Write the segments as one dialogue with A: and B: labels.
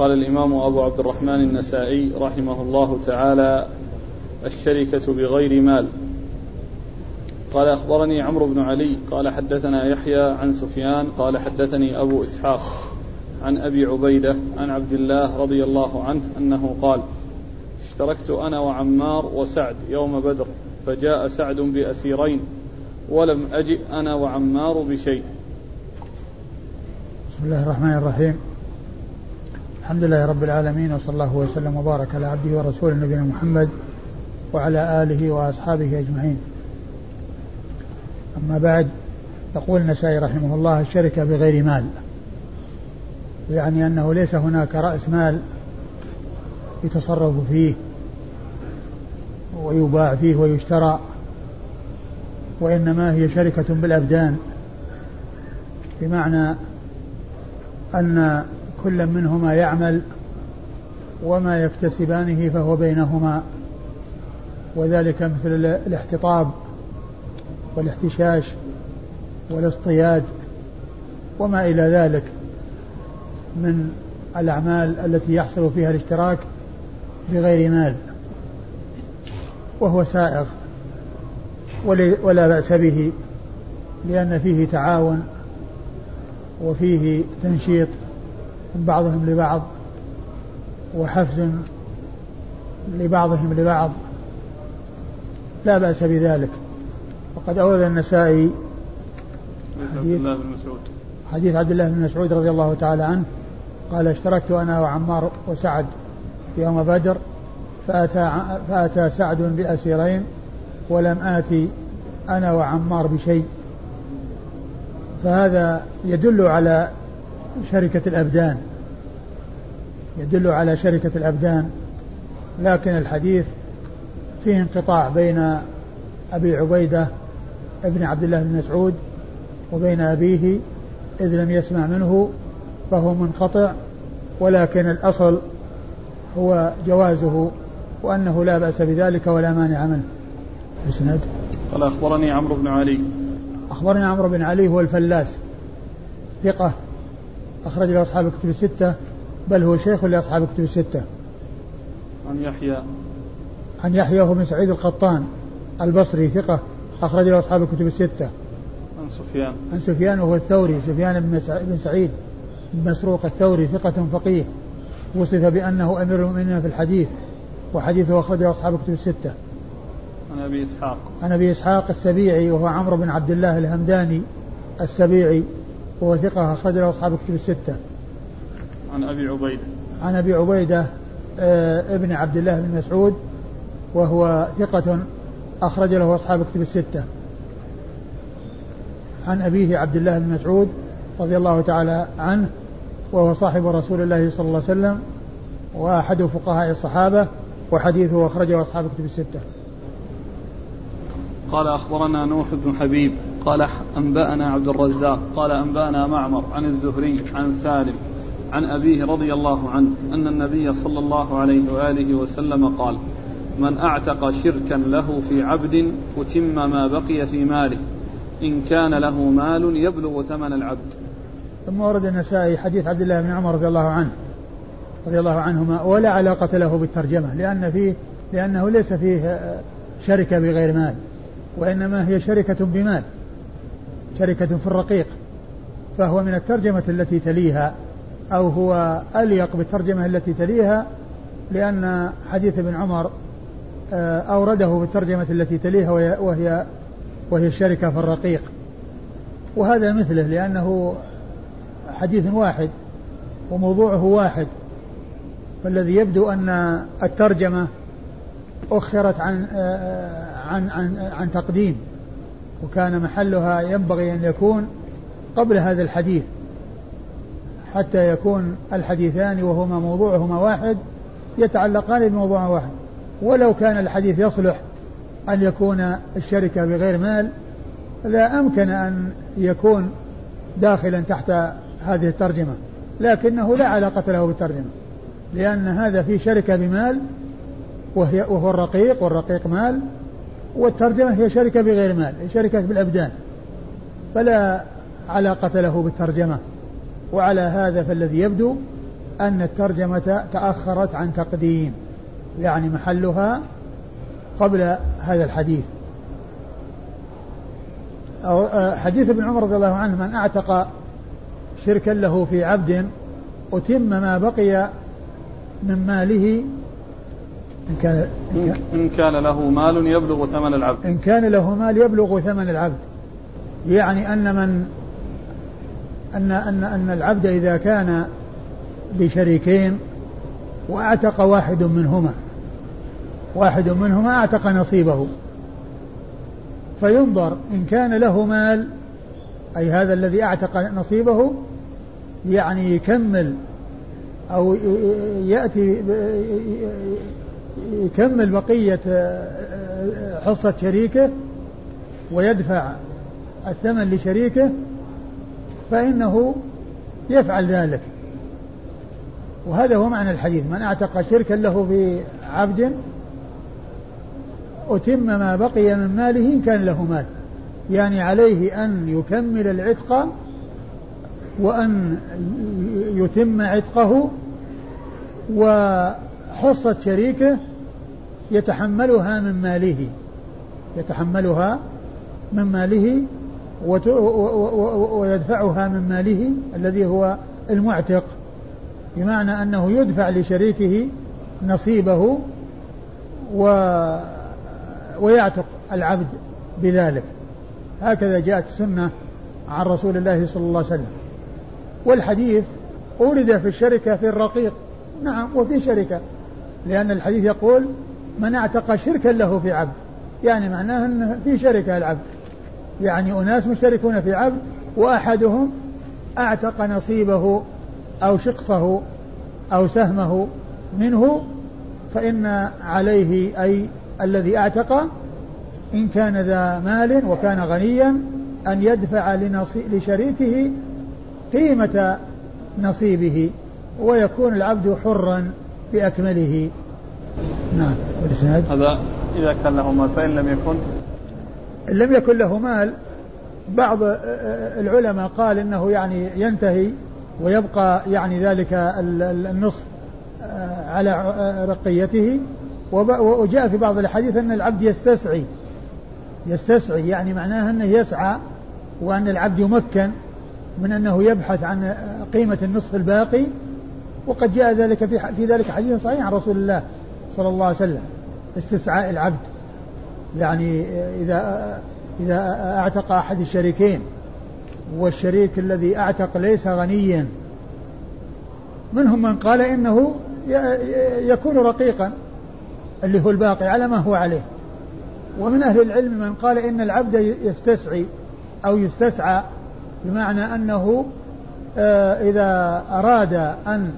A: قال الإمام أبو عبد الرحمن النسائي رحمه الله تعالى الشركة بغير مال. قال أخبرني عمرو بن علي قال حدثنا يحيى عن سفيان قال حدثني أبو إسحاق عن أبي عبيدة عن عبد الله رضي الله عنه أنه قال اشتركت أنا وعمار وسعد يوم بدر فجاء سعد بأسيرين ولم أجئ أنا وعمار بشيء.
B: بسم الله الرحمن الرحيم. الحمد لله رب العالمين وصلى الله وسلم وبارك على عبده ورسوله نبينا محمد وعلى آله وأصحابه أجمعين. أما بعد يقول النسائي رحمه الله الشركة بغير مال. يعني أنه ليس هناك رأس مال يتصرف فيه ويباع فيه ويشترى وإنما هي شركة بالأبدان بمعنى أن كل منهما يعمل وما يكتسبانه فهو بينهما. وذلك مثل الاحتطاب والاحتشاش والاصطياد وما إلى ذلك من الأعمال التي يحصل فيها الاشتراك بغير مال وهو سائغ ولا بأس به لأن فيه تعاون وفيه تنشيط بعضهم لبعض وحفز لبعضهم لبعض. لا بأس بذلك. وقد أورد النسائي حديث عبد الله بن مسعود. حديث عبد الله بن مسعود رضي الله تعالى عنه. قال اشتركت أنا وعمار وسعد يوم بدر فأتى, فأتى سعد بأسيرين ولم آتي أنا وعمار بشيء. فهذا يدل على شركة الأبدان. يدل على شركة الأبدان. لكن الحديث فيه انقطاع بين أبي عبيدة ابن عبد الله بن مسعود وبين أبيه إذ لم يسمع منه فهو منقطع ولكن الأصل هو جوازه وأنه لا بأس بذلك ولا مانع منه.
A: اسند قال أخبرني عمرو بن علي.
B: أخبرني عمرو بن علي هو الفلاس ثقة. أخرج له أصحاب الكتب الستة بل هو شيخ لأصحاب الكتب الستة.
A: عن يحيى.
B: عن يحيى هو بن سعيد القطان البصري ثقة أخرج له أصحاب الكتب الستة.
A: عن سفيان.
B: عن سفيان وهو الثوري سفيان بن سعيد بن مسروق الثوري ثقة فقيه. وصف بأنه أمير المؤمنين في الحديث وحديثه أخرجه أصحاب الكتب الستة.
A: عن أبي إسحاق.
B: عن أبي إسحاق السبيعي وهو عمرو بن عبد الله الهمداني السبيعي. وهو ثقة أخرج له أصحاب الكتب الستة.
A: عن أبي عبيدة.
B: عن أبي عبيدة آه، ابن عبد الله بن مسعود وهو ثقة أخرج له أصحاب الكتب الستة. عن أبيه عبد الله بن مسعود رضي الله تعالى عنه وهو صاحب رسول الله صلى الله عليه وسلم وأحد فقهاء الصحابة وحديثه أخرجه أصحاب الكتب الستة.
A: قال أخبرنا نوح بن حبيب قال أنبأنا عبد الرزاق قال أنبأنا معمر عن الزهري عن سالم عن أبيه رضي الله عنه أن النبي صلى الله عليه وآله وسلم قال من أعتق شركا له في عبد أتم ما بقي في ماله إن كان له مال يبلغ ثمن العبد.
B: ثم ورد النسائي حديث عبد الله بن عمر رضي الله عنه رضي الله عنهما ولا علاقة له بالترجمة لأن فيه لأنه ليس فيه شركة بغير مال وإنما هي شركة بمال. شركة في الرقيق فهو من الترجمة التي تليها أو هو أليق بالترجمة التي تليها لأن حديث ابن عمر آه، أورده بالترجمة التي تليها وهي وهي الشركة في الرقيق. وهذا مثله لأنه حديث واحد وموضوعه واحد. فالذي يبدو أن الترجمة أخرت عن آه، عن عن عن تقديم. وكان محلها ينبغي أن يكون قبل هذا الحديث حتى يكون الحديثان وهما موضوعهما واحد يتعلقان بموضوع واحد. ولو كان الحديث يصلح أن يكون الشركة بغير مال لا أمكن أن يكون داخلا تحت هذه الترجمة. لكنه لا علاقة له بالترجمة لأن هذا في شركة بمال وهي وهو الرقيق والرقيق مال والترجمة هي شركة بغير مال هي شركة بالأبدان. فلا علاقة له بالترجمة. وعلى هذا فالذي يبدو أن الترجمة تأخرت عن تقديم يعني محلها قبل هذا الحديث. أو آه، حديث ابن عمر رضي الله عنه من أعتق شركا له في عبد أتم ما بقي من ماله
A: إن كان, إن كان له مال يبلغ ثمن العبد.
B: إن كان له مال يبلغ ثمن العبد. يعني أن من أن أن أن العبد إذا كان بشريكين وأعتق واحد منهما واحد منهما أعتق نصيبه. فينظر إن كان له مال أي هذا الذي أعتق نصيبه يعني يكمل أو يأتي يكمل بقية حصة شريكه ويدفع الثمن لشريكه فإنه يفعل ذلك. وهذا هو معنى الحديث. من أعتق شركا له في عبد أتم ما بقي من ماله إن كان له مال. يعني عليه أن يكمل العتق وأن يتم عتقه وحصة شريكه يتحملها من ماله يتحملها من ماله ويدفعها من ماله الذي هو المعتق بمعنى أنه يدفع لشريكه نصيبه و ويعتق العبد بذلك. هكذا جاءت السنة عن رسول الله صلى الله عليه وسلم. والحديث أورد في الشركة في الرقيق. نعم وفي شركة. لأن الحديث يقول من اعتق شركا له في عبد. يعني معناه أن في شركة العبد. يعني أناس مشتركون في عبد وأحدهم أعتق نصيبه أو شقصه أو سهمه منه فإن عليه أي الذي اعتق إن كان ذا مال وكان غنيا أن يدفع لشريكه قيمة نصيبه ويكون العبد حرا بأكمله.
A: نعم والإسناد؟ هذا إذا كان له مال فإن لم يكن؟
B: لم يكن له مال بعض العلماء قال إنه يعني ينتهي ويبقى يعني ذلك النصف آه، على رقيته. وجاء في بعض الحديث أن العبد يستسعي. يستسعي يعني معناه أنه يسعى وأن العبد يمكن من أنه يبحث عن قيمة النصف الباقي وقد جاء ذلك في, في ذلك حديث صحيح عن رسول الله صلى الله عليه وسلم استسعاء العبد. يعني إذا إذا أعتق أحد الشريكين والشريك الذي أعتق ليس غنيا منهم من قال إنه يكون رقيقا اللي هو الباقي على ما هو عليه. ومن أهل العلم من قال إن العبد يستسعي أو يستسعى بمعنى أنه آه، إذا أراد أن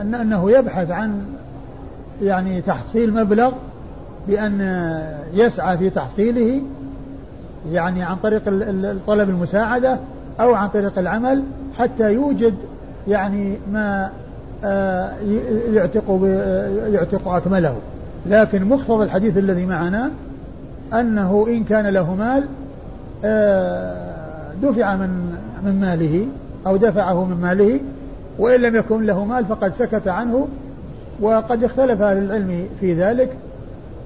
B: أن أنه يبحث عن يعني تحصيل مبلغ بأن يسعى في تحصيله يعني عن طريق طلب المساعدة أو عن طريق العمل حتى يوجد يعني ما آه، يعتق يعتق أكمله. لكن مقتضى الحديث الذي معنا أنه إن كان له مال آه، دفع من من ماله أو دفعه من ماله وإن لم يكن له مال فقد سكت عنه وقد اختلف أهل العلم في ذلك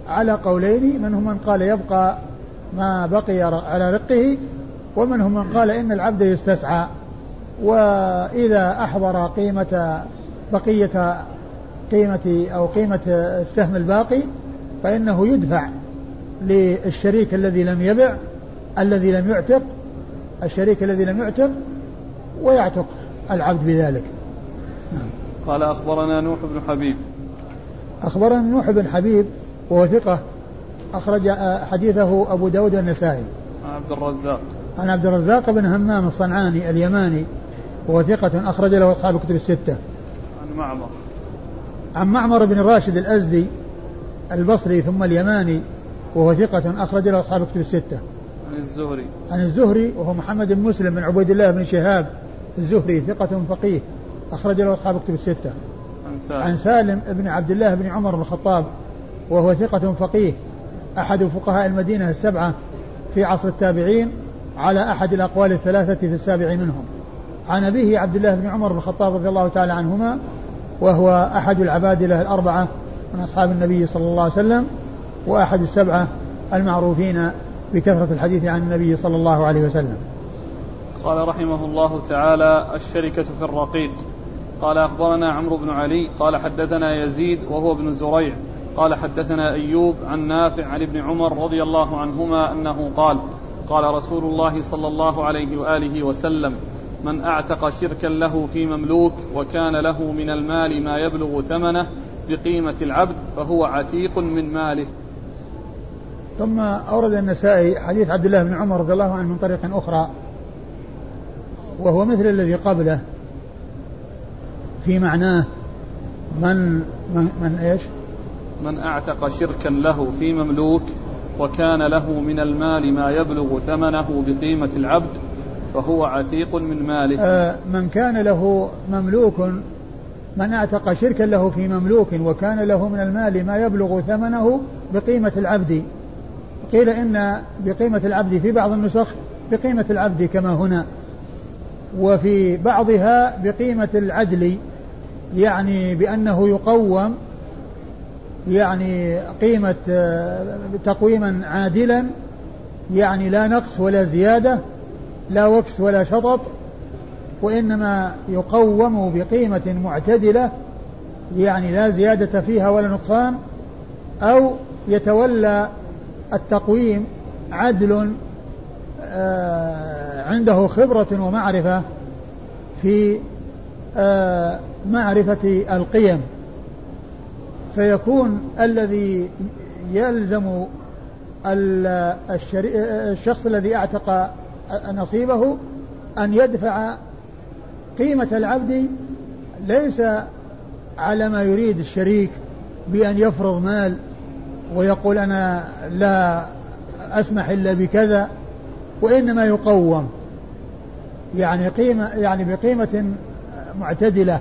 B: على قولين منهم من قال يبقى ما بقي على رقه ومنهم من قال إن العبد يستسعى وإذا أحضر قيمة بقية قيمة أو قيمة السهم الباقي فإنه يدفع للشريك الذي لم يبع الذي لم يعتق الشريك الذي لم يعتق ويعتق العبد بذلك.
A: قال أخبرنا نوح بن حبيب.
B: أخبرنا نوح بن حبيب وهو ثقة أخرج حديثه أبو داود النسائي
A: عن عبد الرزاق.
B: عن عبد الرزاق بن همام الصنعاني اليماني وهو ثقة أخرج له أصحاب الكتب الستة.
A: عن معمر.
B: عن معمر بن راشد الأزدي البصري ثم اليماني وهو ثقة أخرج له أصحاب الكتب الستة.
A: عن الزهري.
B: عن الزهري وهو محمد بن مسلم بن عبيد الله بن شهاب الزهري ثقة فقيه. أخرج له أصحاب الكتب الستة.
A: عن سالم.
B: عن سالم بن عبد الله بن عمر بن الخطاب وهو ثقة فقيه أحد فقهاء المدينة السبعة في عصر التابعين على أحد الأقوال الثلاثة في السابع منهم. عن أبيه عبد الله بن عمر بن الخطاب رضي الله تعالى عنهما وهو أحد العبادلة الأربعة من أصحاب النبي صلى الله عليه وسلم وأحد السبعة المعروفين بكثرة الحديث عن النبي صلى الله عليه وسلم
A: قال رحمه الله تعالى الشركة في الرقيق قال أخبرنا عمرو بن علي قال حدثنا يزيد وهو ابن زريع قال حدثنا أيوب عن نافع عن ابن عمر رضي الله عنهما أنه قال قال رسول الله صلى الله عليه وآله وسلم من أعتق شركا له في مملوك وكان له من المال ما يبلغ ثمنه بقيمة العبد فهو عتيق من ماله.
B: ثم أورد النسائي حديث عبد الله بن عمر رضي الله عنه من طريق أخرى وهو مثل الذي قبله. في معناه من من, من إيش؟
A: من أعتق شركا له في مملوك وكان له من المال ما يبلغ ثمنه بقيمة العبد فهو عتيق من ماله.
B: آه من كان له مملوك من أعتق شركا له في مملوك وكان له من المال ما يبلغ ثمنه بقيمة العبد. قيل إن بقيمة العبد في بعض النسخ بقيمة العبد كما هنا وفي بعضها بقيمة العدل. يعني بأنه يقوم يعني قيمة تقويما عادلا يعني لا نقص ولا زيادة لا وكس ولا شطط وإنما يقوم بقيمة معتدلة يعني لا زيادة فيها ولا نقصان أو يتولى التقويم عدل آه، عنده خبرة ومعرفة في آه، معرفة القيم. فيكون الذي يلزم الشخص الذي أعتق نصيبه أن يدفع قيمة العبد ليس على ما يريد الشريك بأن يفرض مال ويقول أنا لا أسمح إلا بكذا وإنما يقوم. يعني قيمة يعني بقيمة معتدلة.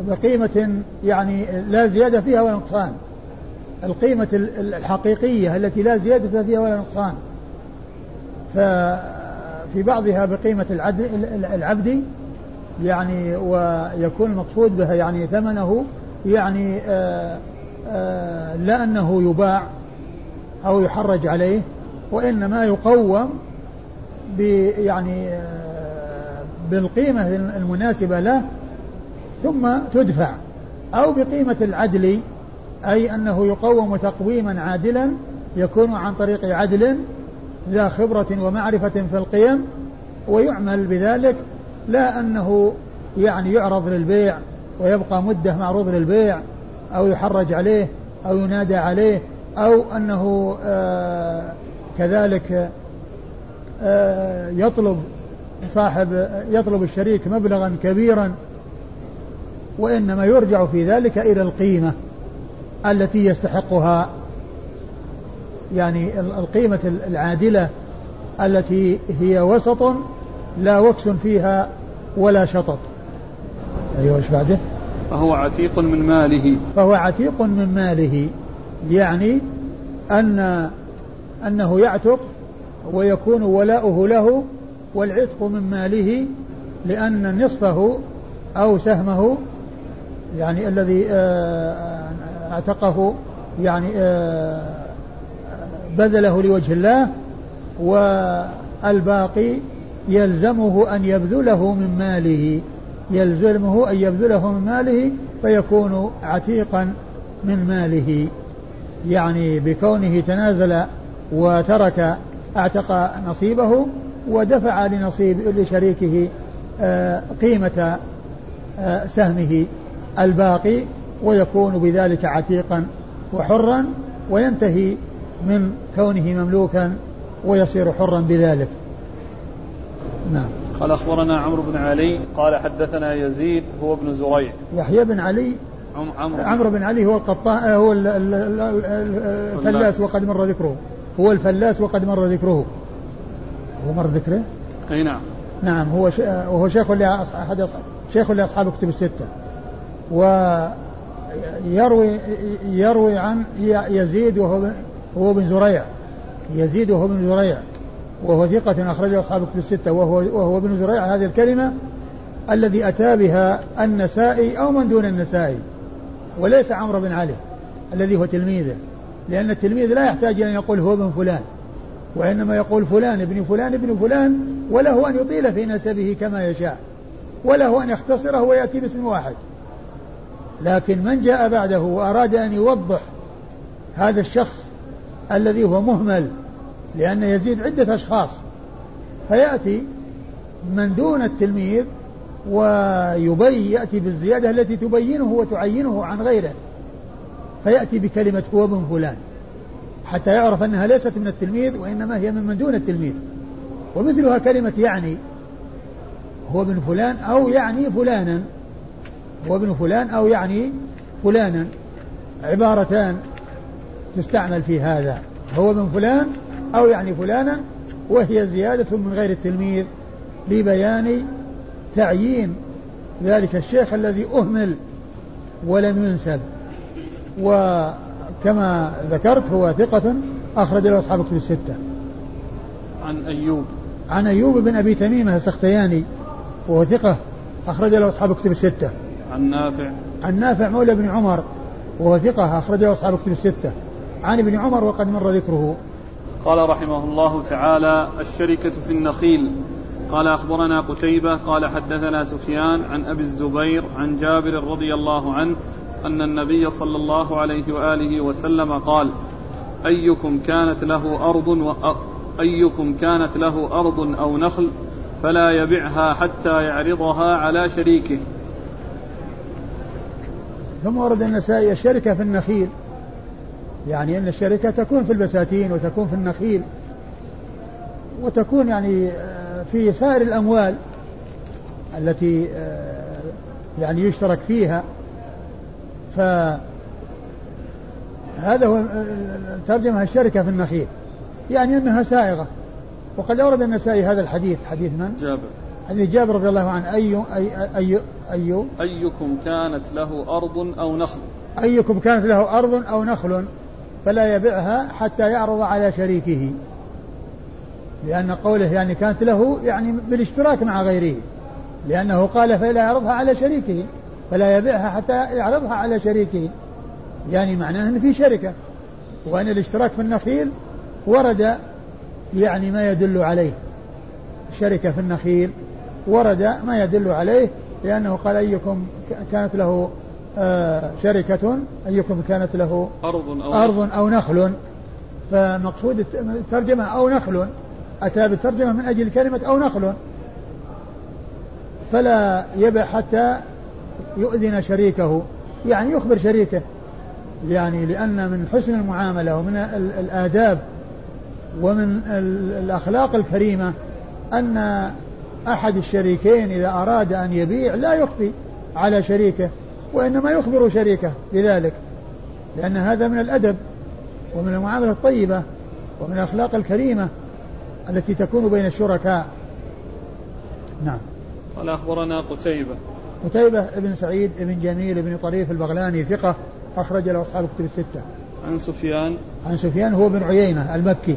B: بقيمة يعني لا زيادة فيها ولا نقصان. القيمة الحقيقية التي لا زيادة فيها ولا نقصان. ففي بعضها بقيمة العبد يعني ويكون المقصود بها يعني ثمنه يعني آآ آآ لا أنه يباع أو يحرج عليه وإنما يقوم يعني بالقيمة المناسبة له ثم تدفع. أو بقيمة العدل أي أنه يقوم تقويما عادلا يكون عن طريق عدل ذا خبرة ومعرفة في القيم ويعمل بذلك لا أنه يعني يعرض للبيع ويبقى مدة معروض للبيع أو يحرج عليه أو ينادى عليه أو أنه آه كذلك آه يطلب صاحب يطلب الشريك مبلغا كبيرا وإنما يرجع في ذلك إلى القيمة التي يستحقها يعني القيمة العادلة التي هي وسط لا وكس فيها ولا شطط. أيوة إيش بعده؟
A: فهو عتيق من ماله.
B: فهو عتيق من ماله يعني أن أنه يعتق ويكون ولاؤه له والعتق من ماله لأن نصفه أو سهمه يعني الذي آه، اعتقه يعني آه، بذله لوجه الله والباقي يلزمه أن يبذله من ماله. يلزمه أن يبذله من ماله فيكون عتيقا من ماله. يعني بكونه تنازل وترك أعتق نصيبه ودفع لنصيب لشريكه آه، قيمة سهمه. الباقي ويكون بذلك عتيقا وحرا وينتهي من كونه مملوكا ويصير حرا بذلك.
A: نعم. قال أخبرنا عمرو بن علي قال حدثنا يزيد هو ابن زريع.
B: يحيى بن علي. عمرو. عمرو بن علي هو القطاع هو الفلاس وقد مر ذكره. هو الفلاس وقد مر ذكره. هو مر ذكره؟
A: أي نعم.
B: نعم هو وهو شيخ لاحد شيخ لأصحاب كتب الستة. ويروي يروي عن يزيد وهو هو بن زريع. يزيد وهو بن زريع. وهو ثقة أخرجه أصحاب الكتب الستة. وهو وهو ابن زريع. هذه الكلمة الذي أتى بها النسائي أو من دون النسائي وليس عمرو بن علي الذي هو تلميذه لأن التلميذ لا يحتاج أن يقول هو ابن فلان وإنما يقول فلان ابن فلان ابن فلان وله أن يطيل في نسبه كما يشاء وله أن يختصره ويأتي باسم واحد. لكن من جاء بعده وأراد أن يوضح هذا الشخص الذي هو مهمل لأن يزيد عدة أشخاص فيأتي من دون التلميذ ويبين يأتي بالزيادة التي تبينه وتعينه عن غيره فيأتي بكلمة هو ابن فلان حتى يعرف أنها ليست من التلميذ وإنما هي من من دون التلميذ ومثلها كلمة يعني هو ابن فلان أو يعني فلانا هو ابن فلان أو يعني فلانا. عبارتان تستعمل في هذا. هو ابن فلان أو يعني فلانا وهي زيادة من غير التلميذ لبيان تعيين ذلك الشيخ الذي أهمل ولم ينسب. وكما ذكرت هو ثقة أخرج له أصحاب كتب الستة.
A: عن أيوب.
B: عن أيوب بن أبي تميمة السختياني وهو ثقة أخرج له أصحاب كتب الستة.
A: عن نافع
B: عن نافع مولى بن عمر وهو ثقة أخرج له أصحاب كتب الستة. عن ابن عمر وقد مر ذكره.
A: قال رحمه الله تعالى الشركة في النخيل. قال أخبرنا قتيبة قال حدثنا سفيان عن أبي الزبير عن جابر رضي الله عنه أن النبي صلى الله عليه وآله وسلم قال أيكم كانت له أرض. أيكم كانت له أرض أو نخل فلا يبعها حتى يعرضها على شريكه.
B: ثم ورد النسائي الشركة في النخيل. يعني أن الشركة تكون في البساتين وتكون في النخيل. وتكون يعني آه، في سائر الأموال التي آه، يعني يشترك فيها. فهذا هو ترجمة الشركة في النخيل. يعني أنها سائغة. وقد أورد النسائي هذا الحديث. حديث من؟
A: جابر.
B: حديث جابر رضي الله عنه أي أي أي أي
A: أيكم كانت له أرض أو نخل؟
B: أيكم كانت له أرض أو نخل فلا يبيعها حتى يعرض على شريكه. لأن قوله يعني كانت له يعني بالاشتراك مع غيره. لأنه قال فلا يعرضها على شريكه فلا يبيعها حتى يعرضها على شريكه. يعني معناه أن في شركة وأن الاشتراك في النخيل ورد يعني ما يدل عليه. شركة في النخيل ورد ما يدل عليه لأنه قال أيكم كانت له آه، شركة أيكم كانت له
A: أرض أو,
B: أرض أو نخل. فمقصود الترجمة أو نخل. أتى بالترجمة من أجل كلمة أو نخل. فلا يبع حتى يؤذن شريكه. يعني يخبر شريكه. يعني لأن من حسن المعاملة ومن الآداب ومن الأخلاق الكريمة أن أحد الشريكين إذا أراد أن يبيع لا يخفي على شريكه وإنما يخبر شريكه بذلك لأن هذا من الأدب ومن المعاملة الطيبة ومن الأخلاق الكريمة التي تكون بين الشركاء. نعم.
A: قال أخبرنا قتيبة.
B: قتيبة ابن سعيد ابن جميل ابن طريف البغلاني ثقة أخرج له أصحاب الكتب الستة.
A: عن سفيان.
B: عن سفيان هو بن عيينة المكي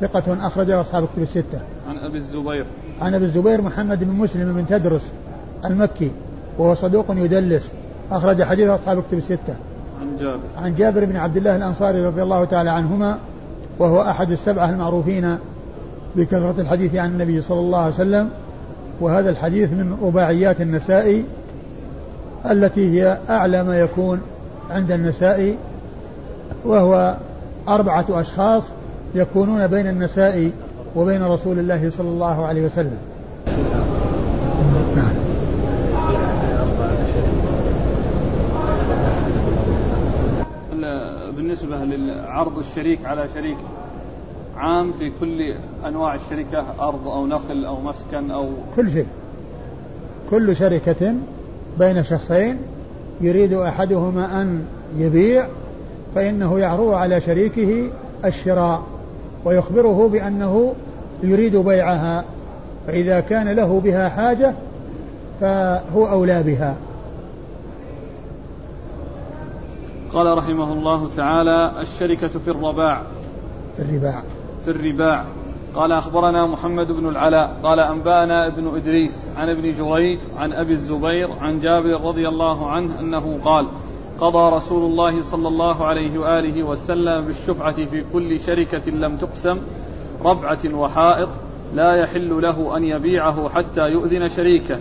B: ثقة أخرج له أصحاب الكتب الستة.
A: عن أبي الزبير.
B: عن أبي الزبير محمد بن مسلم بن تدرس المكي وهو صدوق يدلس. أخرج حديث أصحاب الكتب الستة.
A: عن جابر.
B: عن جابر بن عبد الله الأنصاري رضي الله تعالى عنهما وهو أحد السبعة المعروفين بكثرة الحديث عن النبي صلى الله عليه وسلم. وهذا الحديث من رباعيات النسائي التي هي أعلى ما يكون عند النسائي وهو أربعة أشخاص يكونون بين النسائي وبين رسول الله صلى الله عليه وسلم. نعم.
A: بالنسبة للعرض الشريك على شريك عام في كل أنواع الشركة أرض أو نخل أو مسكن أو
B: كل شيء. كل شركة بين شخصين يريد أحدهما أن يبيع فإنه يعرض على شريكه الشراء. ويخبره بأنه يريد بيعها فإذا كان له بها حاجة فهو أولى بها.
A: قال رحمه الله تعالى الشركة في الرباع.
B: في الرباع.
A: في الرباع. قال أخبرنا محمد بن العلاء. قال أنبأنا ابن إدريس عن ابن جريج عن أبي الزبير عن جابر رضي الله عنه أنه قال قضى رسول الله صلى الله عليه وآله وسلم بالشفعة في كل شركة لم تقسم ربعة وحائط لا يحل له أن يبيعه حتى يؤذن شريكه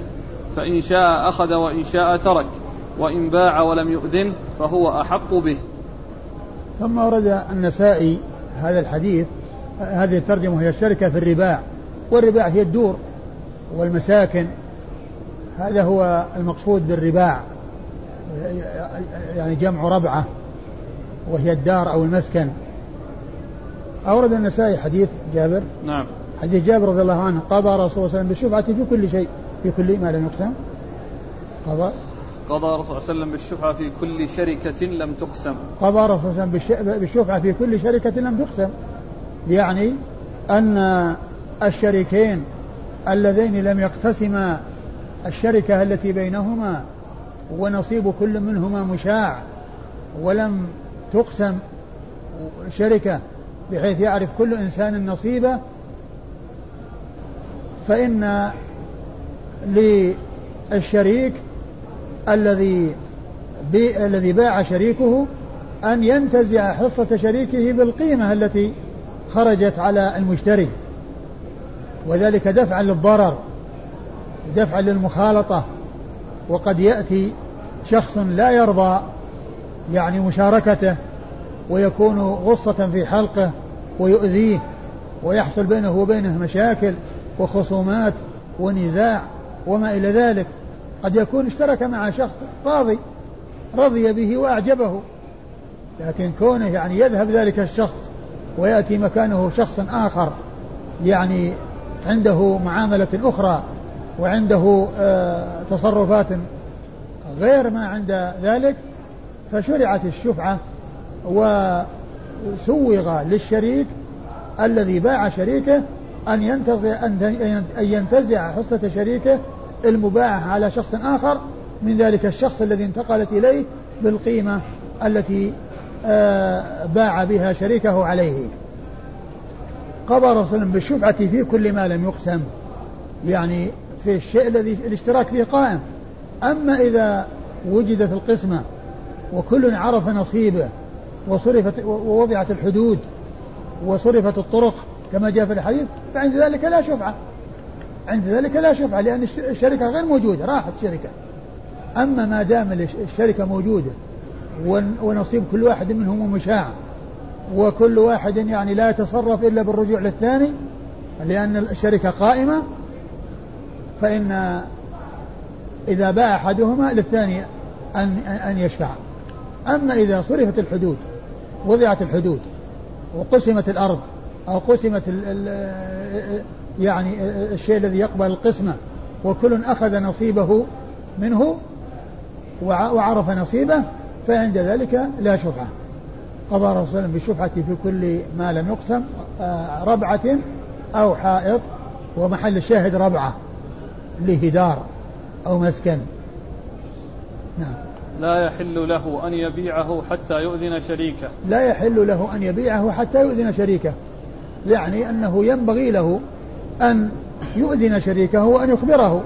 A: فإن شاء أخذ وإن شاء ترك وإن باع ولم يؤذن فهو أحق به.
B: ثم ورد النسائي هذا الحديث هذه الترجمة هي الشركة في الرباع والرباع هي الدور والمساكن هذا هو المقصود بالرباع. يعني جمع ربعة وهي الدار أو المسكن. أورد النسائي حديث جابر.
A: نعم.
B: حديث جابر رضي الله عنه قضى رسول الله صلى الله عليه وسلم بالشفعة في كل شيء في كل ما لم يقسم.
A: قضى. قضى رسول الله صلى الله عليه وسلم بالشفعة في كل شركة لم تقسم.
B: قضى رسول الله صلى الله عليه وسلم بالشفعة في كل شركة لم تقسم. يعني أن الشريكين اللذين لم يقتسما الشركة التي بينهما ونصيب كل منهما مشاع ولم تقسم شركة بحيث يعرف كل إنسان نصيبه فإن للشريك الذي الذي باع شريكه أن ينتزع حصة شريكه بالقيمة التي خرجت على المشتري. وذلك دفعا للضرر دفعا للمخالطة. وقد يأتي شخص لا يرضى يعني مشاركته ويكون غصة في حلقه ويؤذيه ويحصل بينه وبينه مشاكل وخصومات ونزاع وما إلى ذلك. قد يكون اشترك مع شخص راضي رضي به وأعجبه. لكن كونه يعني يذهب ذلك الشخص ويأتي مكانه شخص آخر يعني عنده معاملة أخرى وعنده آه تصرفات غير ما عند ذلك فشرعت الشفعة وسوغ للشريك الذي باع شريكه أن ينتزع أن ينتزع حصة شريكه المباعة على شخص آخر من ذلك الشخص الذي انتقلت إليه بالقيمة التي آه، باع بها شريكه عليه. قضى رسول بالشفعة في كل ما لم يقسم. يعني في الشيء الذي الاشتراك فيه قائم. أما إذا وجدت القسمة وكل عرف نصيبه وصرفت ووضعت الحدود وصرفت الطرق كما جاء في الحديث فعند ذلك لا شفعة. عند ذلك لا شفعة لأن الشركة غير موجودة راحت الشركة أما ما دام الشركة موجودة ونصيب كل واحد منهم مشاع وكل واحد يعني لا يتصرف إلا بالرجوع للثاني لأن الشركة قائمة فإن إذا باع أحدهما للثاني أن أن يشفع. أما إذا صرفت الحدود وضعت الحدود وقسمت الأرض أو قسمت ال ال يعني الشيء الذي يقبل القسمة وكل أخذ نصيبه منه وعرف نصيبه فعند ذلك لا شفعة. قضى رسول الله بالشفعة في كل ما لم يقسم آه، ربعة أو حائط ومحل الشاهد ربعة. لهدار أو مسكن.
A: نعم. لا يحل له أن يبيعه حتى يؤذن شريكه.
B: لا يحل له أن يبيعه حتى يؤذن شريكه. يعني أنه ينبغي له أن يؤذن شريكه وأن يخبره.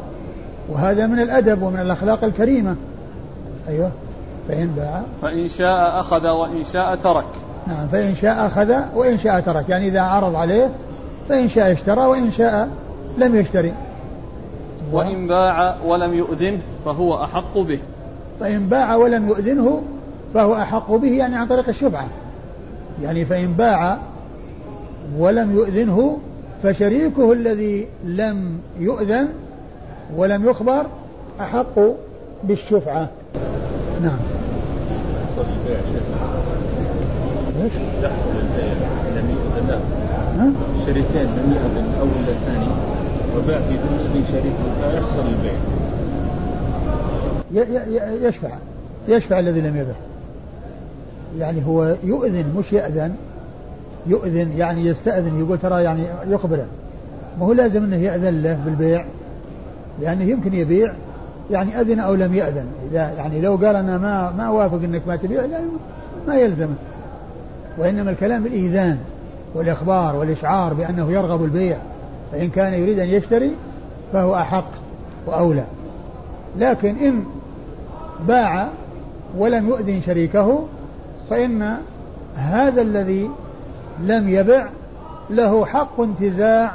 B: وهذا من الأدب ومن الأخلاق الكريمة. أيوه. فإن باع.
A: فإن شاء أخذ وإن شاء ترك.
B: نعم. فإن شاء أخذ وإن شاء ترك. يعني إذا عرض عليه فإن شاء اشترى وإن شاء لم يشتري.
A: وإن باع ولم يؤذنه فهو أحق به.
B: فإن باع ولم يؤذنه فهو أحق به يعني عن طريق الشفعة يعني فإن باع ولم يؤذنه فشريكه الذي لم يؤذن ولم يخبر أحق بالشفعة. نعم. يحصل البيع
C: إيش؟ يحصل البيع لم يؤذن له شريكين لم يؤذن الأول للثاني وباع بدون اذن شريك يحصل البيع.
B: يشفع. يشفع الذي لم يبع يعني هو يؤذن مش يأذن. يؤذن يعني يستأذن يقول ترى يعني يخبره. ما هو لازم إنه يأذن له بالبيع؟ لأنه يمكن يبيع. يعني أذن أو لم يأذن. إذا يعني لو قال أنا ما ما وافق أنك ما تبيع لا ما يلزمه. وإنما الكلام بالإيذان والإخبار والإشعار بأنه يرغب البيع. فإن كان يريد أن يشتري فهو أحق وأولى. لكن إن باع ولم يؤذن شريكه فإن هذا الذي لم يبع له حق انتزاع.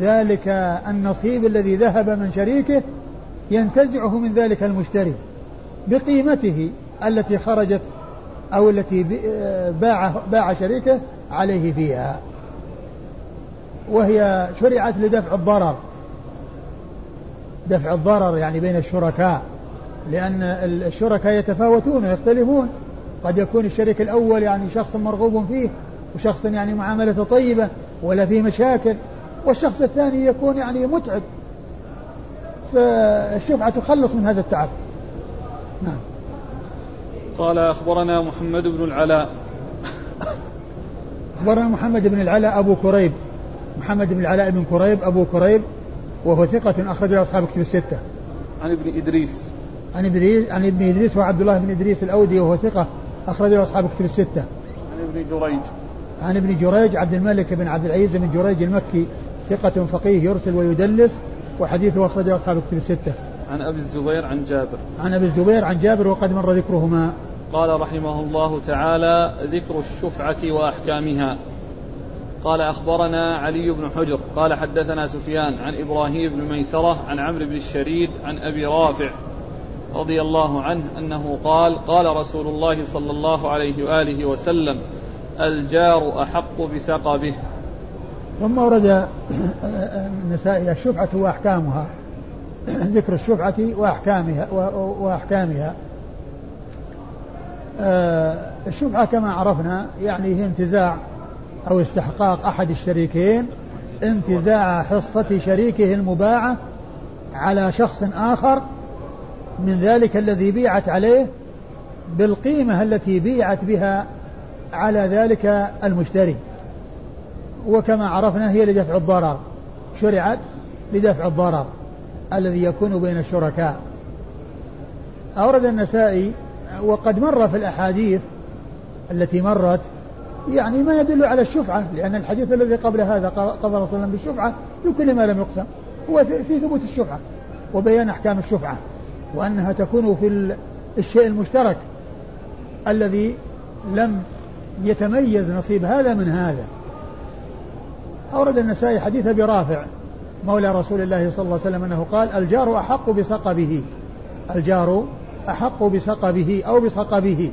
B: ذلك النصيب الذي ذهب من شريكه ينتزعه من ذلك المشتري بقيمته التي خرجت أو التي باع باع شريكه عليه فيها. وهي شرعت لدفع الضرر. دفع الضرر يعني بين الشركاء لأن الشركاء يتفاوتون ويختلفون. قد يكون الشريك الأول يعني شخص مرغوب فيه وشخص يعني معاملته طيبة ولا فيه مشاكل والشخص الثاني يكون يعني متعب. فالشفعة تخلص من هذا التعب. نعم.
A: قال أخبرنا محمد بن العلاء.
B: أخبرنا محمد بن العلاء أبو كريب. محمد بن العلاء بن كريب أبو كريب وهو ثقة أخرج له أصحاب كتب الستة.
A: عن ابن إدريس.
B: عن ابن عن ابن إدريس وعبد الله بن إدريس الأودي وهو ثقة أخرج له أصحاب كتب الستة.
A: عن ابن جريج.
B: عن ابن جريج عبد الملك بن عبد العزيز بن جريج المكي ثقة فقيه يرسل ويدلس وحديثه أخرجه أصحاب كتب الستة.
A: عن أبي الزبير عن جابر.
B: عن أبي الزبير عن جابر وقد مر ذكرهما.
A: قال رحمه الله تعالى ذكر الشفعة وأحكامها. قال أخبرنا علي بن حجر قال حدثنا سفيان عن إبراهيم بن ميسرة عن عمرو بن الشريد عن أبي رافع رضي الله عنه أنه قال قال رسول الله صلى الله عليه وآله وسلم الجار أحق بسقبه
B: ثم ورد النسائي الشفعة وأحكامها ذكر الشفعة وأحكامها وأحكامها. آه، الشفعة كما عرفنا يعني هي انتزاع أو استحقاق أحد الشريكين انتزاع حصة شريكه المباعة على شخص آخر من ذلك الذي بيعت عليه بالقيمة التي بيعت بها على ذلك المشتري. وكما عرفنا هي لدفع الضرر. شرعت لدفع الضرر الذي يكون بين الشركاء. أورد النسائي وقد مر في الأحاديث التي مرت يعني ما يدل على الشفعة لأن الحديث الذي قبل هذا قضى رسول الله بالشفعة بكل ما لم يقسم هو في ثبوت الشفعة وبيان أحكام الشفعة وأنها تكون في الشيء المشترك الذي لم يتميز نصيب هذا من هذا. أورد النسائي حديث أبي رافع مولى رسول الله صلى الله عليه وسلم أنه قال الجار أحق بسقبه الجار أحق بسقبه أو بسقبه.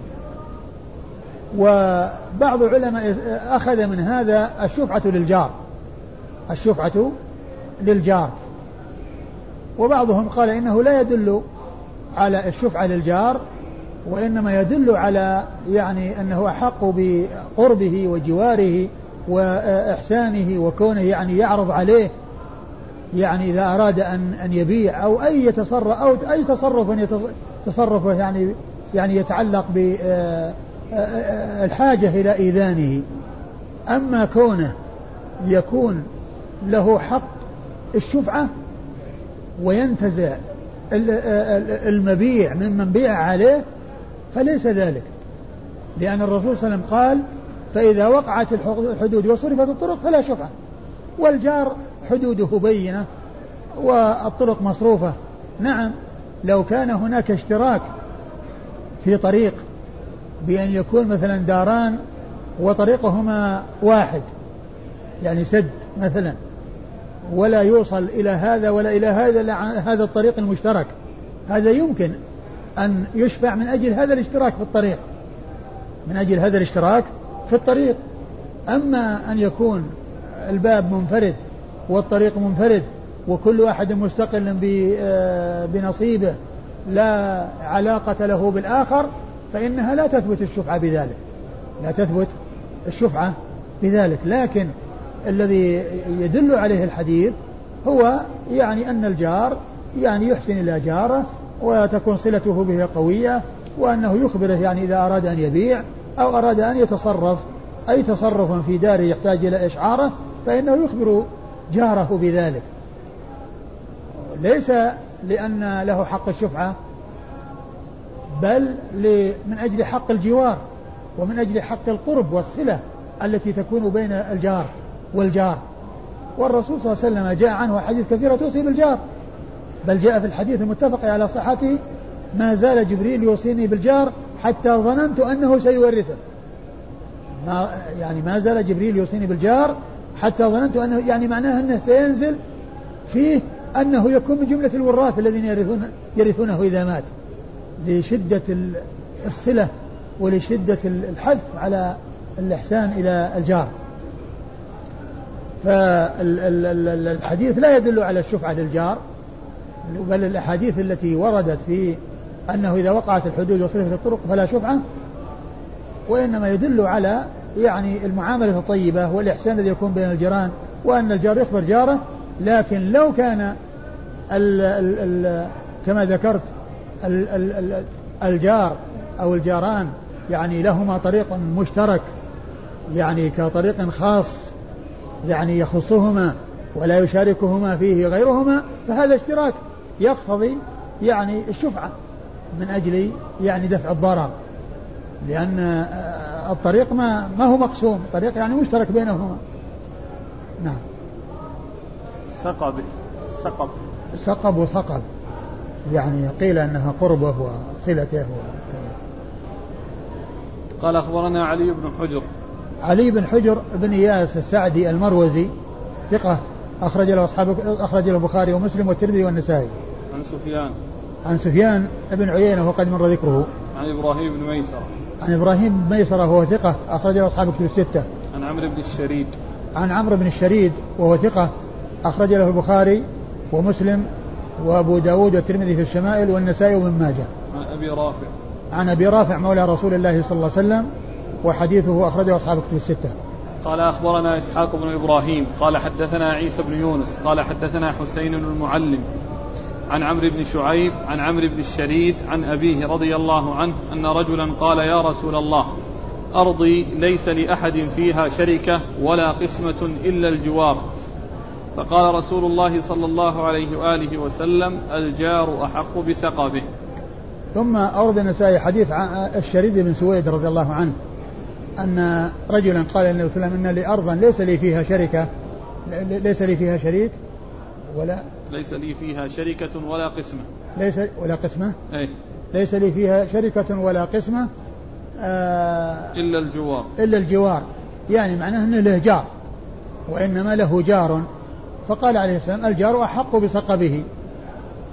B: وبعض العلماء أخذ من هذا الشفعة للجار. الشفعة للجار. وبعضهم قال إنه لا يدل على الشفعة للجار وإنما يدل على يعني أنه أحق بقربه وجواره وإحسانه وكونه يعني يعرض عليه. يعني إذا أراد أن أن يبيع أو أي يتصرف أو أي تصرف تصرفه يعني يعني يتعلق ب الحاجة إلى إيذانه. أما كونه يكون له حق الشفعة وينتزع المبيع ممن بيع عليه فليس ذلك. لأن الرسول صلى الله عليه وسلم قال فإذا وقعت الحدود وصرفت الطرق فلا شفعة. والجار حدوده بينة والطرق مصروفة. نعم لو كان هناك اشتراك في طريق بأن يكون مثلا داران وطريقهما واحد يعني سد مثلا ولا يوصل إلى هذا ولا إلى هذا إلا هذا الطريق المشترك. هذا يمكن أن يشفع من أجل هذا الاشتراك في الطريق. من أجل هذا الاشتراك في الطريق. أما أن يكون الباب منفرد والطريق منفرد وكل واحد مستقل آه، بنصيبه لا علاقة له بالآخر فإنها لا تثبت الشفعة بذلك. لا تثبت الشفعة بذلك. لكن الذي يدل عليه الحديث هو يعني أن الجار يعني يحسن إلى جاره وتكون صلته به قوية وأنه يخبره يعني إذا أراد أن يبيع أو أراد أن يتصرف. أي تصرف في داره يحتاج إلى إشعاره فإنه يخبر جاره بذلك. ليس لأن له حق الشفعة بل من أجل حق الجوار ومن أجل حق القرب والصلة التي تكون بين الجار والجار. والرسول صلى الله عليه وسلم جاء عنه حديث كثيرة توصي بالجار. بل جاء في الحديث المتفق على صحته ما زال جبريل يوصيني بالجار حتى ظننت أنه سيورثه. ما يعني ما زال جبريل يوصيني بالجار حتى ظننت أنه يعني معناه أنه سينزل فيه أنه يكون من جملة الوراث الذين يرثون يرثونه إذا مات. لشدة الصلة ولشدة الحث على الإحسان إلى الجار. فالحديث لا يدل على الشفعة للجار. بل الأحاديث التي وردت في أنه إذا وقعت الحدود وصرفت الطرق فلا شفعة وإنما يدل على يعني المعاملة الطيبة والإحسان الذي يكون بين الجيران وأن الجار يخبر جاره لكن لو كان ال ال ال كما ذكرت الجار أو الجاران يعني لهما طريق مشترك يعني كطريق خاص يعني يخصهما ولا يشاركهما فيه غيرهما فهذا اشتراك يقتضي يعني الشفعة من أجل يعني دفع الضرر لأن الطريق ما ما هو مقسوم طريق يعني مشترك بينهما. نعم.
A: سقب سقب
B: سقب وثقب. يعني قيل أنها قربة وصلته
A: قال أخبرنا علي بن حجر
B: علي بن حجر بن إياس السعدي المروزي ثقة أخرج له أصحاب أخرج له البخاري ومسلم والترمذي والنسائي.
A: عن سفيان.
B: عن سفيان بن عيينة وقد مر ذكره.
A: عن إبراهيم بن ميسرة.
B: عن إبراهيم بن ميسرة وهو ثقة أخرج له أصحاب الكتب الستة.
A: عن عمرو بن الشريد.
B: عن عمرو بن الشريد وهو ثقة أخرج له البخاري ومسلم وأبو داود والترمذي في الشمائل والنسائي وابن ماجه.
A: عن أبي رافع.
B: عن أبي رافع مولى رسول الله صلى الله عليه وسلم وحديثه أخرجه أصحاب الكتب الستة.
A: قال أخبرنا إسحاق بن إبراهيم قال حدثنا عيسى بن يونس قال حدثنا حسين المعلم عن عمرو بن شعيب عن عمرو بن الشريد عن أبيه رضي الله عنه أن رجلا قال يا رسول الله أرضي ليس لأحد فيها شركة ولا قسمة إلا الجوار فقال رسول الله صلى الله عليه وآله وسلم الجار أحق بسقبه
B: ثم أورد النسائي حديث الشريد بن سويد رضي الله عنه أن رجلا قال النبي صلى الله عليه وسلم إن لي أرضا ليس لي فيها شركة ليس لي فيها شريك ولا
A: ليس لي فيها شركة ولا قسمة.
B: ليس ولا قسمة؟
A: أي
B: ليس لي فيها شركة ولا قسمة آه
A: إلا الجوار.
B: إلا الجوار. يعني معناه أنه له جار وإنما له جار. فقال عليه السلام الجار أحق بسقبه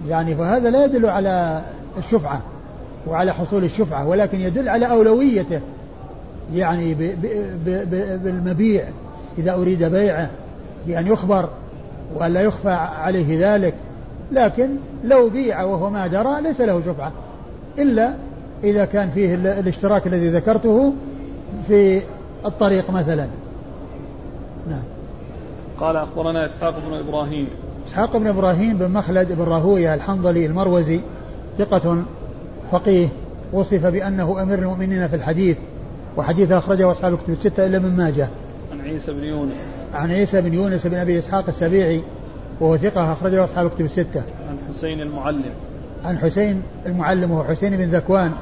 B: يعني فهذا لا يدل على الشفعة وعلى حصول الشفعة ولكن يدل على أولويته. يعني بالمبيع إذا أريد بيعه بأن يخبر وأن لا يخفى عليه ذلك. لكن لو بيع وهو ما درى ليس له شفعة. إلا إذا كان فيه الاشتراك الذي ذكرته في الطريق مثلا.
A: نعم. قال أخبرنا إسحاق بن إبراهيم
B: إسحاق بن إبراهيم بن مخلد بن راهوية الحنظلي المروزي ثقة فقيه وصف بأنه أمير المؤمنين في الحديث وحديث أخرجه أصحاب الكتب الستة إلا من ماجه.
A: عن عيسى بن يونس.
B: عن عيسى بن يونس بن أبي إسحاق السبيعي وهو ثقة أخرجه أصحاب الكتب الستة.
A: عن حسين المعلم.
B: عن حسين المعلم وهو حسين بن ذكوان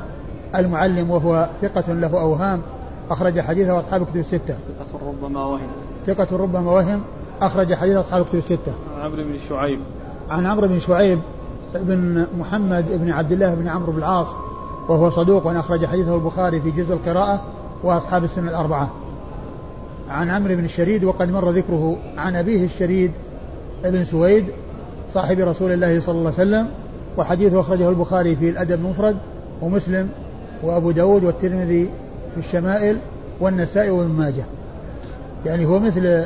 B: المعلم وهو ثقة له أوهام أخرج حديثه أصحاب الكتب الستة.
A: ثقة ربما وهم.
B: ثقة ربما وهم أخرج حديث أصحاب الكتب الستة.
A: عن عمرو بن شعيب.
B: عن عمرو بن شعيب بن محمد بن عبد الله بن عمرو بن العاص وهو صدوق أخرج حديثه البخاري في جزء القراءة وأصحاب السنة الأربعة عن عمرو بن الشريد وقد مر ذكره عن أبيه الشريد بن سويد صاحب رسول الله صلى الله عليه وسلم وحديثه أخرجه البخاري في الأدب المفرد ومسلم وأبو داود والترمذي في الشمائل والنسائي وابن ماجه يعني هو مثل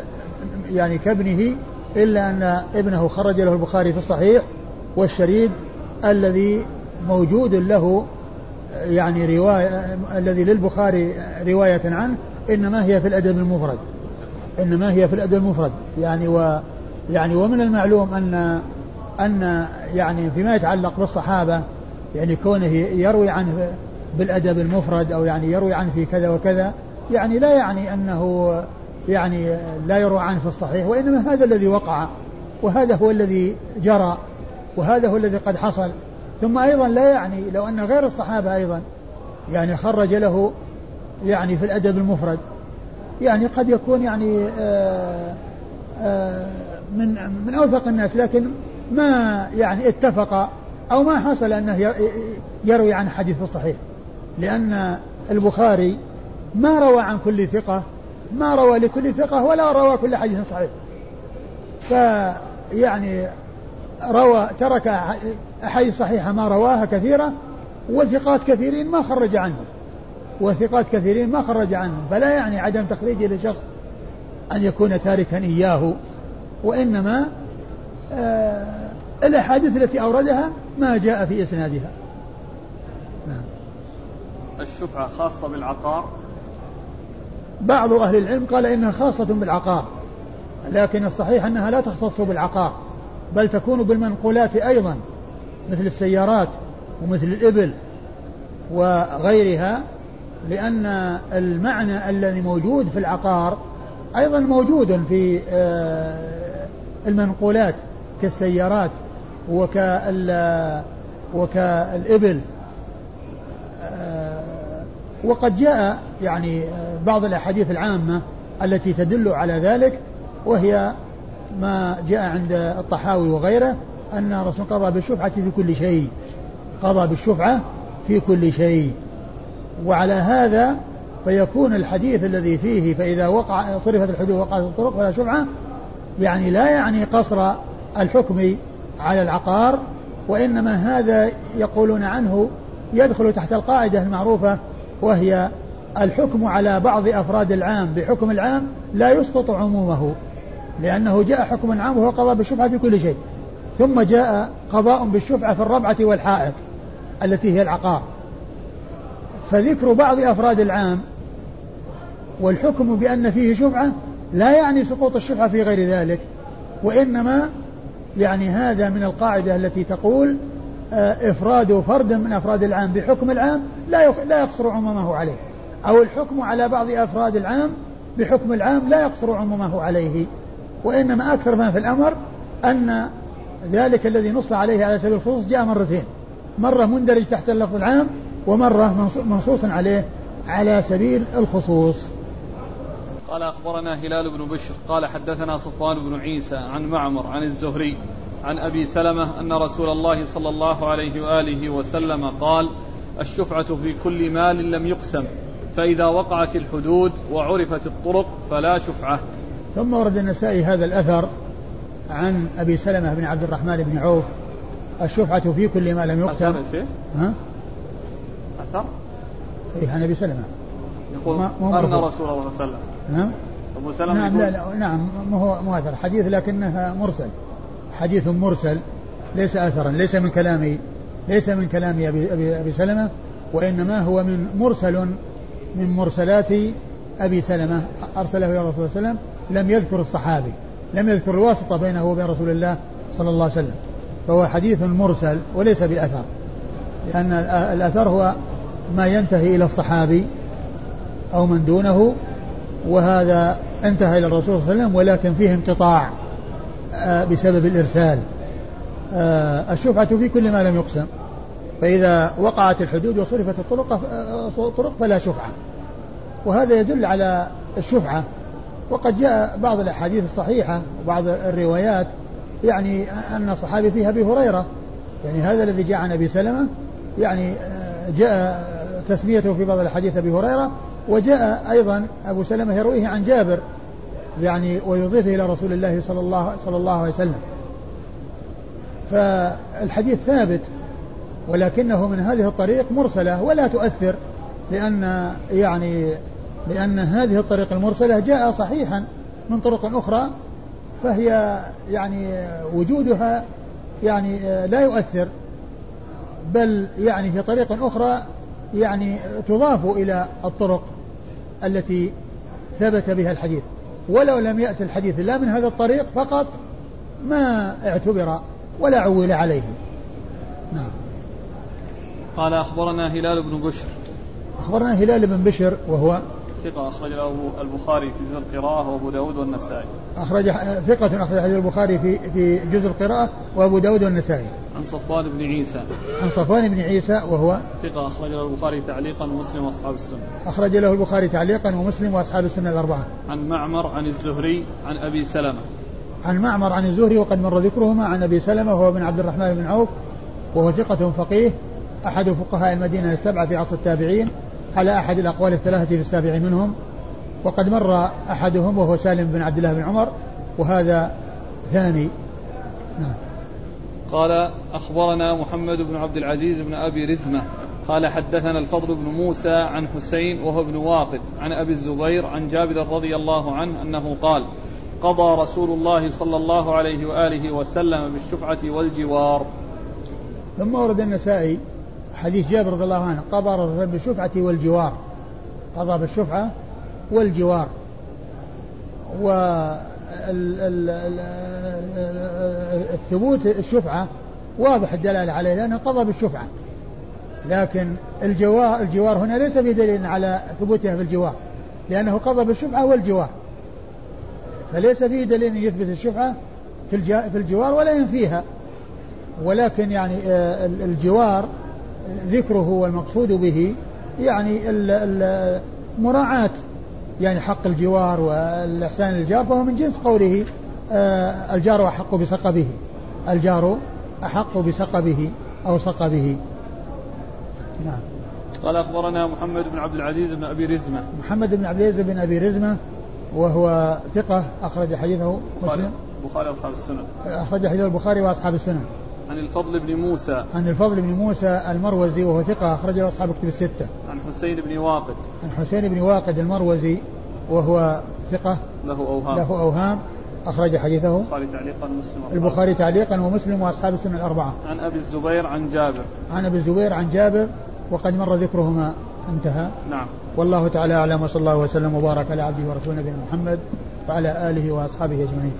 B: يعني كابنه إلا أن ابنه خرج له البخاري في الصحيح والشريد الذي موجود له يعني رواية الذي للبخاري رواية عنه إنما هي في الأدب المفرد. إنما هي في الأدب المفرد. يعني و يعني ومن المعلوم أن أن يعني فيما يتعلق بالصحابة يعني كونه يروي عنه بالأدب المفرد أو يعني يروي عنه في كذا وكذا يعني لا يعني أنه يعني لا يروى عنه في الصحيح وإنما هذا الذي وقع وهذا هو الذي جرى وهذا هو الذي قد حصل. ثم أيضا لا يعني لو أن غير الصحابة أيضا يعني خرج له يعني في الأدب المفرد. يعني قد يكون يعني من من أوثق الناس لكن ما يعني اتفق أو ما حصل أنه يروي عن حديث الصحيح. لأن البخاري ما روى عن كل ثقة ما روى لكل ثقة ولا روى كل حديث صحيح. فيعني روى ترك أحاديث صحيحة ما رواها كثيرة وثقات كثيرين ما خرج عنهم. وثقات كثيرين ما خرج عنهم. فلا يعني عدم تخريجه لشخص أن يكون تاركا إياه وإنما آه الأحاديث التي أوردها ما جاء في إسنادها.
A: نعم. الشفعة خاصة بالعقار.
B: بعض أهل العلم قال إنها خاصة بالعقار لكن الصحيح أنها لا تختص بالعقار بل تكون بالمنقولات أيضا مثل السيارات ومثل الإبل وغيرها لأن المعنى الذي موجود في العقار أيضا موجود في آه، المنقولات كالسيارات وكال وكالإبل آه، وقد جاء يعني بعض الأحاديث العامة التي تدل على ذلك وهي ما جاء عند الطحاوي وغيره أن الرسول قضى بالشفعة في كل شيء. قضى بالشفعة في كل شيء. وعلى هذا فيكون الحديث الذي فيه فإذا وقع صرفت الحدود وقعت الطرق فلا شفعة يعني لا يعني قصر الحكم على العقار وإنما هذا يقولون عنه يدخل تحت القاعدة المعروفة وهي الحكم على بعض أفراد العام بحكم العام لا يسقط عمومه لأنه جاء حكم عام وهو قضاء بالشفعة في كل شيء ثم جاء قضاء بالشفعة في الربعة والحائط التي هي العقار. فذكر بعض أفراد العام والحكم بأن فيه شفعة لا يعني سقوط الشفعة في غير ذلك وإنما يعني هذا من القاعدة التي تقول إفراد فرد من أفراد العام بحكم العام لا لا يقصر عمومه عليه. أو الحكم على بعض أفراد العام بحكم العام لا يقصر عمومه عليه. وإنما أكثر ما في الأمر أن ذلك الذي نص عليه على سبيل الخصوص جاء مرتين. مرة مندرج تحت اللفظ العام ومرة منصوص عليه على سبيل الخصوص.
A: قال أخبرنا هلال بن بشر قال حدثنا صفوان بن عيسى عن معمر عن الزهري عن أبي سلمة أن رسول الله صلى الله عليه وآله وسلم قال الشفعة في كل مال لم يقسم فإذا وقعت الحدود وعرفت الطرق فلا شفعة.
B: ثم ورد النسائي هذا الأثر عن أبي سلمة بن عبد الرحمن بن عوف الشفعة في كل ما لم يقسم.
A: أثر ها؟ أثر؟
B: إيه عن أبي سلمة.
A: يقول أن رسول الله صلى الله عليه وسلم.
B: نعم.
A: أبو سلمة
B: نعم لا لا نعم ما هو مو أثر حديث لكنه مرسل. حديث مرسل ليس أثرا ليس من كلام ليس من كلام أبي, أبي, أبي سلمة وإنما هو من مرسل من مرسلات أبي سلمة أرسله إلى الرسول صلى الله عليه وسلم لم يذكر الصحابي لم يذكر الواسطة بينه وبين رسول الله صلى الله عليه وسلم فهو حديث مرسل وليس بأثر لأن الأثر هو ما ينتهي إلى الصحابي أو من دونه وهذا انتهى إلى الرسول صلى الله عليه وسلم ولكن فيه انقطاع. بسبب الإرسال. آه، الشفعة في كل ما لم يقسم. فإذا وقعت الحدود وصرفت الطرق آه، طرق فلا شفعة. وهذا يدل على الشفعة. وقد جاء بعض الأحاديث الصحيحة وبعض الروايات يعني أن الصحابي فيها أبي هريرة. يعني هذا الذي جاء عن أبي سلمة يعني جاء تسميته في بعض الأحاديث أبي هريرة. وجاء أيضا أبو سلمة يرويه عن جابر. يعني ويضيفه إلى رسول الله صلى الله صلى الله عليه وسلم. فالحديث ثابت ولكنه من هذه الطريق مرسلة ولا تؤثر لأن يعني لأن هذه الطريق المرسلة جاء صحيحا من طرق أخرى فهي يعني وجودها يعني لا يؤثر بل يعني في طريق أخرى يعني تضاف إلى الطرق التي ثبت بها الحديث. ولو لم يأتي الحديث لا من هذا الطريق فقط ما اعتبر ولا عول عليه. نعم.
A: قال أخبرنا هلال بن بشر.
B: أخبرنا هلال بن بشر وهو
A: ثقة أخرج له البخاري في جزء القراءة وأبو داود والنسائي.
B: أخرج ثقة أخرج حديث البخاري في في جزء القراءة وأبو داود والنسائي.
A: عن صفوان بن عيسى.
B: عن صفوان بن عيسى وهو
A: ثقة أخرج له البخاري تعليقا ومسلم وأصحاب السنة.
B: أخرج له البخاري تعليقا ومسلم وأصحاب السنة الأربعة.
A: عن معمر عن الزهري عن أبي سلمة.
B: عن معمر عن الزهري وقد مر ذكرهما عن أبي سلمة وهو بن عبد الرحمن بن عوف وهو ثقة فقيه أحد فقهاء المدينة السبعة في عصر التابعين على أحد الأقوال الثلاثة في السابع منهم وقد مر أحدهم وهو سالم بن عبد الله بن عمر وهذا ثاني. نعم.
A: قال أخبرنا محمد بن عبد العزيز بن أبي رزمة قال حدثنا الفضل بن موسى عن حسين وهو ابن واقد عن أبي الزبير عن جابر رضي الله عنه أنه قال قضى رسول الله صلى الله عليه وآله وسلم بالشفعة والجوار.
B: ثم ورد النسائي حديث جابر رضي الله عنه قضى بالشفعة والجوار. قضى بالشفعة والجوار. و الثبوت الشفعة واضح الدلالة عليه لأنه قضى بالشفعة. لكن الجوار الجوار هنا ليس بدليل على ثبوتها في الجوار لأنه قضى بالشفعة والجوار. فليس فيه دليل يثبت الشفعة في في الجوار ولا ينفيها. ولكن يعني آه، الجوار ذكره والمقصود به يعني مراعاة يعني حق الجوار والإحسان للجار فهو من جنس قوله آه، الجار أحق بسقبه. الجار أحق بسقبه أو سقبه.
A: نعم. قال أخبرنا محمد بن عبد العزيز بن أبي رزمة.
B: محمد بن عبد العزيز بن أبي رزمة وهو ثقة أخرج حديثه مسلم.
A: البخاري وأصحاب السنن
B: أخرج حديث البخاري وأصحاب السنن
A: عن الفضل بن موسى.
B: عن الفضل بن موسى المروزي وهو ثقة أخرج له أصحاب كتب الستة.
A: عن حسين بن واقد.
B: عن حسين بن واقد المروزي وهو ثقة
A: له أوهام.
B: له أوهام أخرج حديثه.
A: البخاري تعليقا ومسلم
B: البخاري تعليقا ومسلم وأصحاب السنة الأربعة.
A: عن أبي الزبير عن جابر.
B: عن أبي الزبير عن جابر وقد مر ذكرهما. انتهى.
A: نعم.
B: والله تعالى أعلم وصلى الله وسلم وبارك على عبده ورسوله نبينا محمد وعلى آله وأصحابه أجمعين.